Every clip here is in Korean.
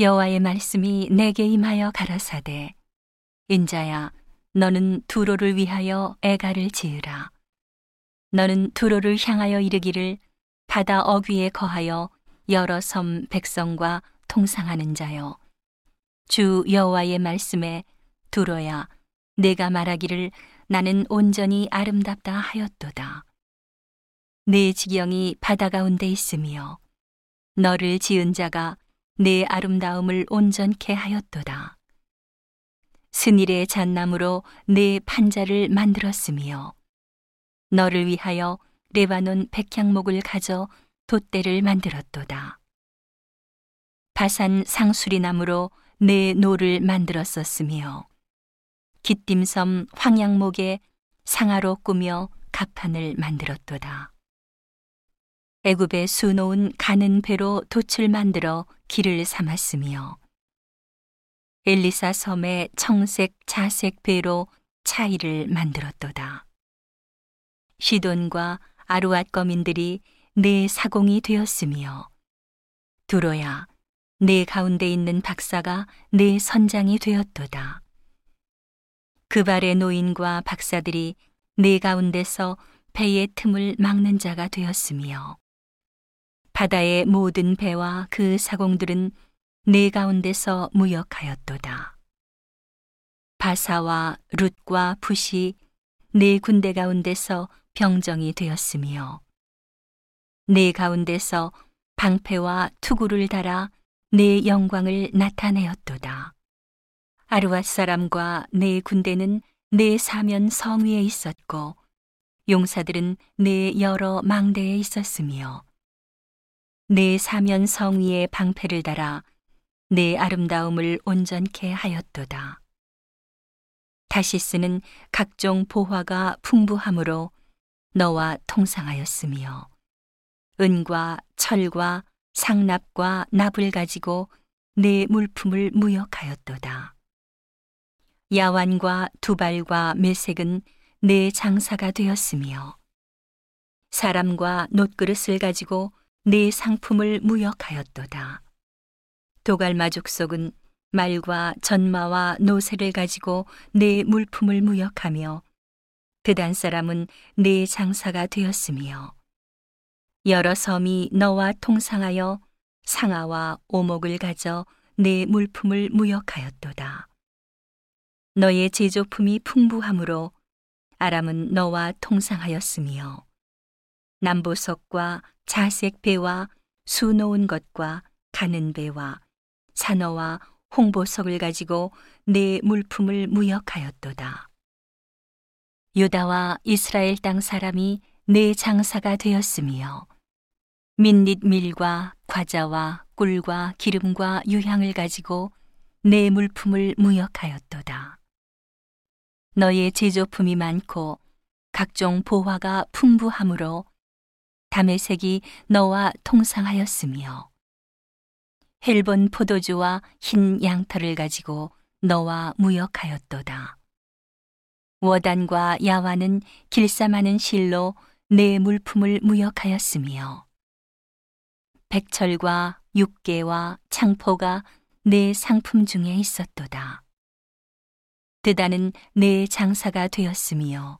여호와의 말씀이 내게 임하여 가라사대 인자야 너는 두로를 위하여 애가를 지으라. 너는 두로를 향하여 이르기를 바다 어귀에 거하여 여러 섬 백성과 통상하는 자여. 주 여호와의 말씀에 두로야 내가 말하기를 나는 온전히 아름답다 하였도다. 내 지경이 바다 가운데 있으며 너를 지은 자가 내 아름다움을 온전케 하였도다. 스닐의 잣나무로 내 판자를 만들었으며 너를 위하여 레바논 백향목을 가져 돛대를 만들었도다. 바산 상수리나무로 내 노를 만들었으며 깃딤 섬 황양목에 상하로 꾸며 갑판을 만들었도다. 애굽에 수놓은 가는 배로 돛을 만들어 길을 삼았으며 엘리사 섬에 청색 자색 배로 차이를 만들었도다. 시돈과 아루앗 거민들이 내 사공이 되었으며 두로야 내 가운데 있는 박사가 내 선장이 되었도다. 그 발의 노인과 박사들이 내 가운데서 배의 틈을 막는 자가 되었으며 바다의 모든 배와 그 사공들은 내 가운데서 무역하였도다. 바사와 룻과 붓이 내 군대 가운데서 병정이 되었으며 내 가운데서 방패와 투구를 달아 내 영광을 나타내었도다. 아르왓 사람과 내 군대는 내 사면 성 위에 있었고 용사들은 내 여러 망대에 있었으며 내 사면 성 위에 방패를 달아 내 아름다움을 온전케 하였도다. 다시스는 각종 보화가 풍부함으로 너와 통상하였으며 은과 철과 상납과 납을 가지고 내 물품을 무역하였도다. 야완과 두발과 메색은 내 장사가 되었으며 사람과 놋그릇을 가지고 네 상품을 무역하였도다. 도갈마 족속은 말과 전마와 노새를 가지고 네 물품을 무역하며 드단 사람은 네 장사가 되었으며 여러 섬이 너와 통상하여 상아와 오목을 가져 네 물품을 무역하였도다. 너의 제조품이 풍부함으로 아람은 너와 통상하였으며 남보석과 자색 배와 수놓은 것과 가는 배와 산어와 홍보석을 가지고 내 물품을 무역하였도다. 유다와 이스라엘 땅 사람이 내 장사가 되었으며 민닛 밀과 과자와 꿀과 기름과 유향을 가지고 내 물품을 무역하였도다. 너의 제조품이 많고 각종 보화가 풍부함으로 담의색이 너와 통상하였으며 헬본 포도주와 흰 양털을 가지고 너와 무역하였도다. 워단과 야와는 길쌈하는 실로 내 물품을 무역하였으며 백철과 육개와 창포가 내 상품 중에 있었도다. 드다는 내 장사가 되었으며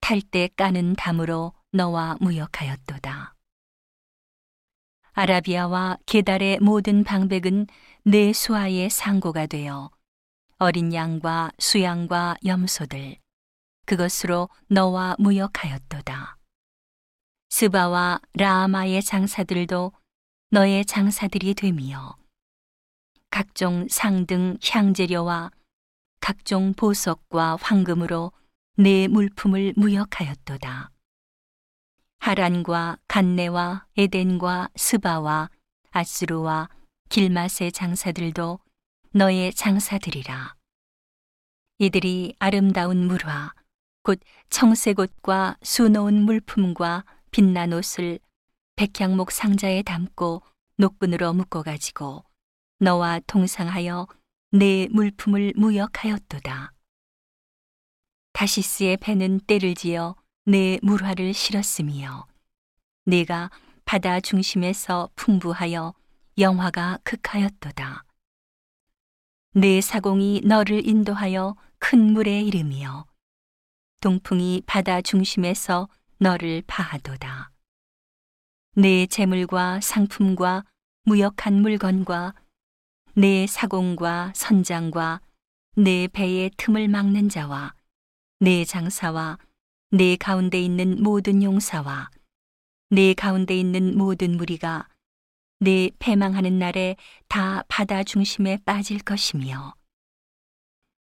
탈 때 까는 담으로 너와 무역하였도다. 아라비아와 게달의 모든 방백은 내 수하의 상고가 되어 어린 양과 수양과 염소들 그것으로 너와 무역하였도다. 스바와 라아마의 장사들도 너의 장사들이 되며 각종 상등 향재료와 각종 보석과 황금으로 내 물품을 무역하였도다. 하란과 간네와 에덴과 스바와 아스루와 길맛의 장사들도 너의 장사들이라. 이들이 아름다운 물화, 곧 청색 옷과 수놓은 물품과 빛난 옷을 백향목 상자에 담고 노끈으로 묶어 가지고 너와 동상하여 내 물품을 무역하였도다. 다시스의 배는 때를 지어 내 물화를 실었으며 내가 바다 중심에서 풍부하여 영화가 극하였도다. 내 사공이 너를 인도하여 큰 물에 이름이여 동풍이 바다 중심에서 너를 파하도다. 내 재물과 상품과 무역한 물건과 내 사공과 선장과 내 배의 틈을 막는 자와 내 장사와 내 가운데 있는 모든 용사와 내 가운데 있는 모든 무리가 내 패망하는 날에 다 바다 중심에 빠질 것이며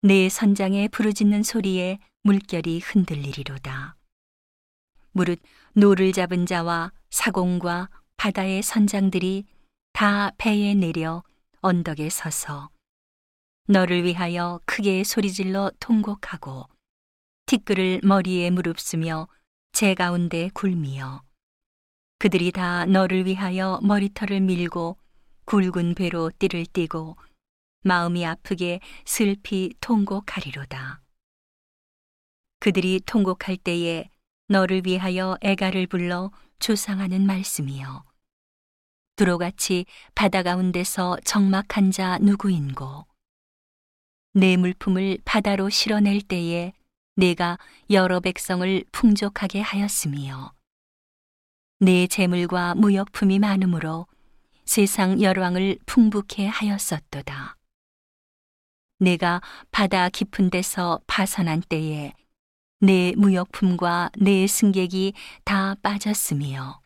내 선장의 부르짖는 소리에 물결이 흔들리리로다. 무릇 노를 잡은 자와 사공과 바다의 선장들이 다 배에 내려 언덕에 서서 너를 위하여 크게 소리질러 통곡하고 티끌을 머리에 무릅쓰며 제 가운데 굴미여 그들이 다 너를 위하여 머리털을 밀고 굵은 배로 띠를 띠고 마음이 아프게 슬피 통곡하리로다. 그들이 통곡할 때에 너를 위하여 애가를 불러 조상하는 말씀이여. 두로같이 바다 가운데서 적막한 자 누구인고. 내 물품을 바다로 실어낼 때에 내가 여러 백성을 풍족하게 하였으며 내 재물과 무역품이 많으므로 세상 열왕을 풍부케 하였었도다. 내가 바다 깊은 데서 파선한 때에 내 무역품과 내 승객이 다 빠졌으며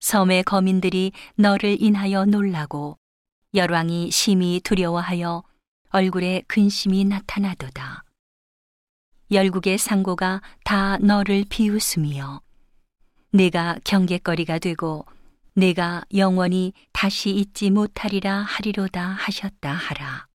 섬의 거민들이 너를 인하여 놀라고 열왕이 심히 두려워하여 얼굴에 근심이 나타나도다. 열국의 상고가 다 너를 비웃으며 내가 경계거리가 되고 내가 영원히 다시 잊지 못하리라 하리로다 하셨다 하라.